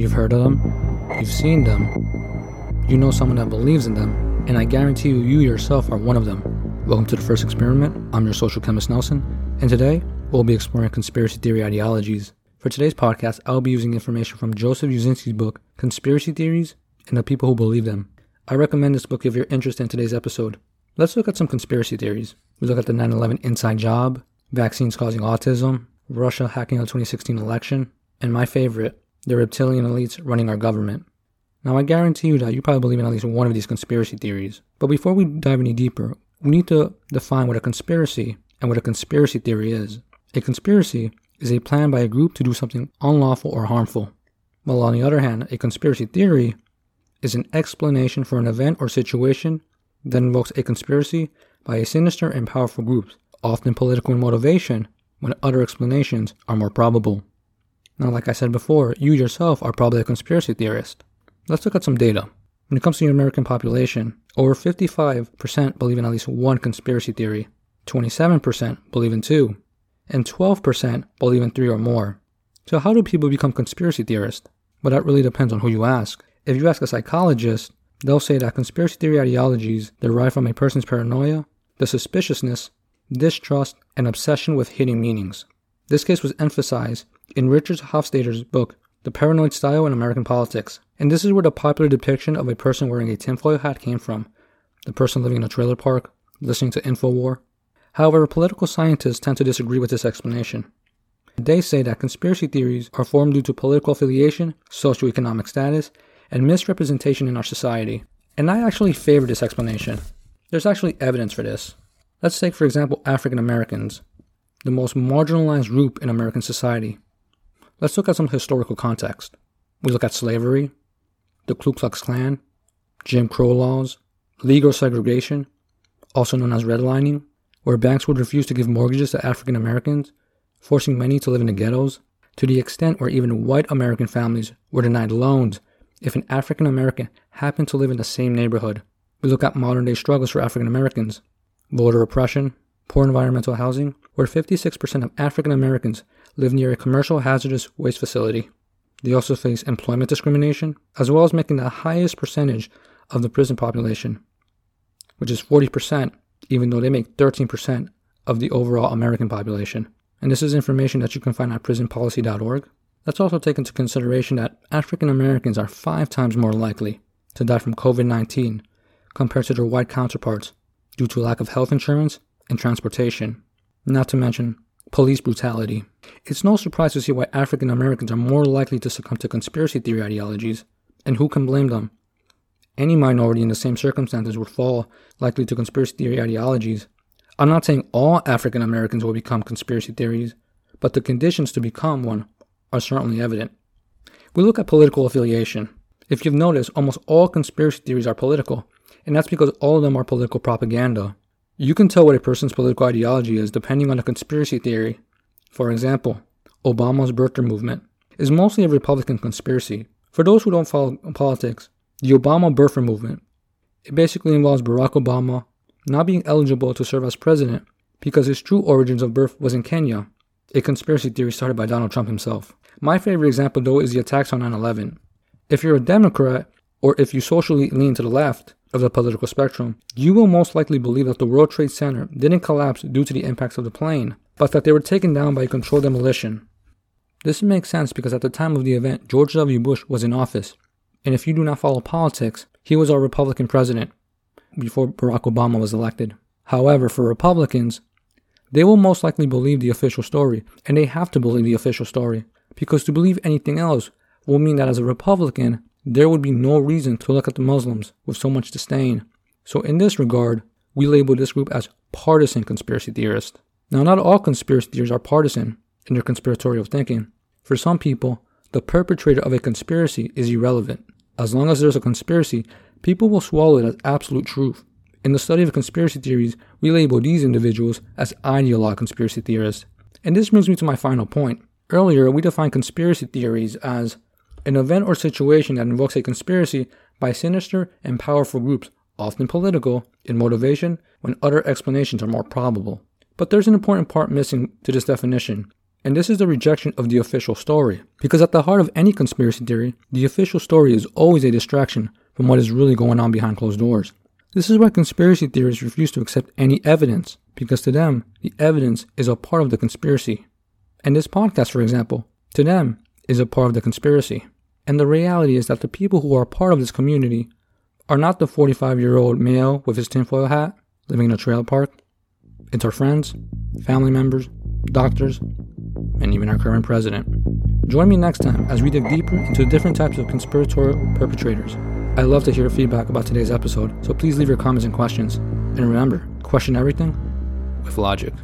You've heard of them, you've seen them, you know someone that believes in them, and I guarantee you, you yourself are one of them. Welcome to the first experiment. I'm your social chemist Nelson, and today we'll be exploring conspiracy theory ideologies. For today's podcast, I'll be using information from Joseph Uscinski's book, Conspiracy Theories and the People Who Believe Them. I recommend this book if you're interested in today's episode. Let's look at some conspiracy theories. We look at the 9 11 inside job, vaccines causing autism, Russia hacking the 2016 election, and my favorite, the reptilian elites running our government. Now, I guarantee you that you probably believe in at least one of these conspiracy theories. But before we dive any deeper, we need to define what a conspiracy and what a conspiracy theory is. A conspiracy is a plan by a group to do something unlawful or harmful. While on the other hand, a conspiracy theory is an explanation for an event or situation that invokes a conspiracy by a sinister and powerful group, often political in motivation, when other explanations are more probable. Now, like I said before, you yourself are probably a conspiracy theorist. Let's look at some data. When it comes to the American population, over 55% believe in at least one conspiracy theory, 27% believe in two, and 12% believe in three or more. So, how do people become conspiracy theorists? Well, that really depends on who you ask. If you ask a psychologist, they'll say that conspiracy theory ideologies derive from a person's paranoia, the suspiciousness, distrust, and obsession with hidden meanings. This case was emphasized in Richard Hofstadter's book, The Paranoid Style in American Politics. And this is where the popular depiction of a person wearing a tinfoil hat came from. The person living in a trailer park, listening to InfoWar. However, political scientists tend to disagree with this explanation. They say that conspiracy theories are formed due to political affiliation, socioeconomic status, and misrepresentation in our society. And I actually favor this explanation. There's actually evidence for this. Let's take, for example, African Americans, the most marginalized group in American society. Let's look at some historical context. We look at slavery, the Ku Klux Klan, Jim Crow laws, legal segregation, also known as redlining, where banks would refuse to give mortgages to African Americans, forcing many to live in the ghettos, to the extent where even white American families were denied loans if an African American happened to live in the same neighborhood. We look at modern day struggles for African Americans, voter oppression, poor environmental housing, where 56% of African Americans live near a commercial hazardous waste facility. They also face employment discrimination, as well as making the highest percentage of the prison population, which is 40%, even though they make 13% of the overall American population. And this is information that you can find at prisonpolicy.org. Let's also take into consideration that African Americans are five times more likely to die from COVID 19 compared to their white counterparts due to lack of health insurance and transportation, not to mention police brutality. It's no surprise to see why African Americans are more likely to succumb to conspiracy theory ideologies, and who can blame them? Any minority in the same circumstances would fall likely to conspiracy theory ideologies. I'm not saying all African Americans will become conspiracy theories, but the conditions to become one are certainly evident. We look at political affiliation. If you've noticed, almost all conspiracy theories are political, and that's because all of them are political propaganda. You can tell what a person's political ideology is depending on a conspiracy theory. For example, Obama's birther movement is mostly a Republican conspiracy. For those who don't follow politics, the Obama birther movement it basically involves Barack Obama not being eligible to serve as president because his true origins of birth was in Kenya, a conspiracy theory started by Donald Trump himself. My favorite example though is the attacks on 9/11. If you're a Democrat or if you socially lean to the left, of the political spectrum, you will most likely believe that the World Trade Center didn't collapse due to the impacts of the plane, but that they were taken down by a controlled demolition. This makes sense because at the time of the event, George W. Bush was in office, and if you do not follow politics, he was our Republican president before Barack Obama was elected. However, for Republicans, they will most likely believe the official story, and they have to believe the official story, because to believe anything else will mean that as a Republican, there would be no reason to look at the Muslims with so much disdain. So, in this regard, we label this group as partisan conspiracy theorists. Now, not all conspiracy theories are partisan in their conspiratorial thinking. For some people, the perpetrator of a conspiracy is irrelevant. As long as there's a conspiracy, people will swallow it as absolute truth. In the study of conspiracy theories, we label these individuals as ideologue conspiracy theorists. And this brings me to my final point. Earlier, we defined conspiracy theories as an event or situation that invokes a conspiracy by sinister and powerful groups, often political, in motivation when other explanations are more probable. But there's an important part missing to this definition. And this is the rejection of the official story. Because at the heart of any conspiracy theory, the official story is always a distraction from what is really going on behind closed doors. This is why conspiracy theorists refuse to accept any evidence, because to them, the evidence is a part of the conspiracy. And this podcast, for example, to them, is a part of the conspiracy. And the reality is that the people who are part of this community are not the 45 year old male with his tinfoil hat living in a trailer park. It's our friends, family members, doctors, and even our current president. Join me next time as we dig deeper into different types of conspiratorial perpetrators. I love to hear feedback about today's episode, so please leave your comments and questions. And remember, question everything with logic.